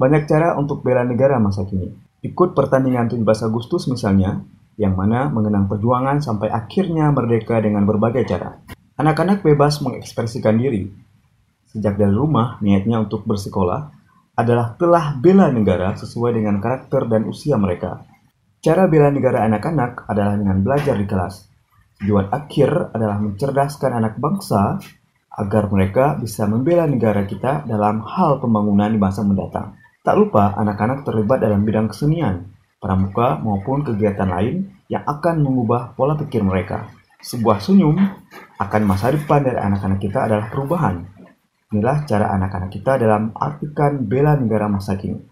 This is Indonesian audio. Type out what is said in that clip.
Banyak cara untuk bela negara masa kini. Ikut pertandingan 17 Agustus misalnya, yang mana mengenang perjuangan sampai akhirnya merdeka dengan berbagai cara. Anak-anak bebas mengekspresikan diri. Sejak dari rumah, niatnya untuk bersekolah adalah telah bela negara sesuai dengan karakter dan usia mereka. Cara bela negara anak-anak adalah dengan belajar di kelas. Tujuan akhir adalah mencerdaskan anak bangsa agar mereka bisa membela negara kita dalam hal pembangunan di masa mendatang. Tak lupa, anak-anak terlibat dalam bidang kesenian, pramuka maupun kegiatan lain yang akan mengubah pola pikir mereka. Sebuah senyum akan masa depan dari anak-anak kita adalah perubahan. Inilah cara anak-anak kita dalam artikan bela negara masa kini.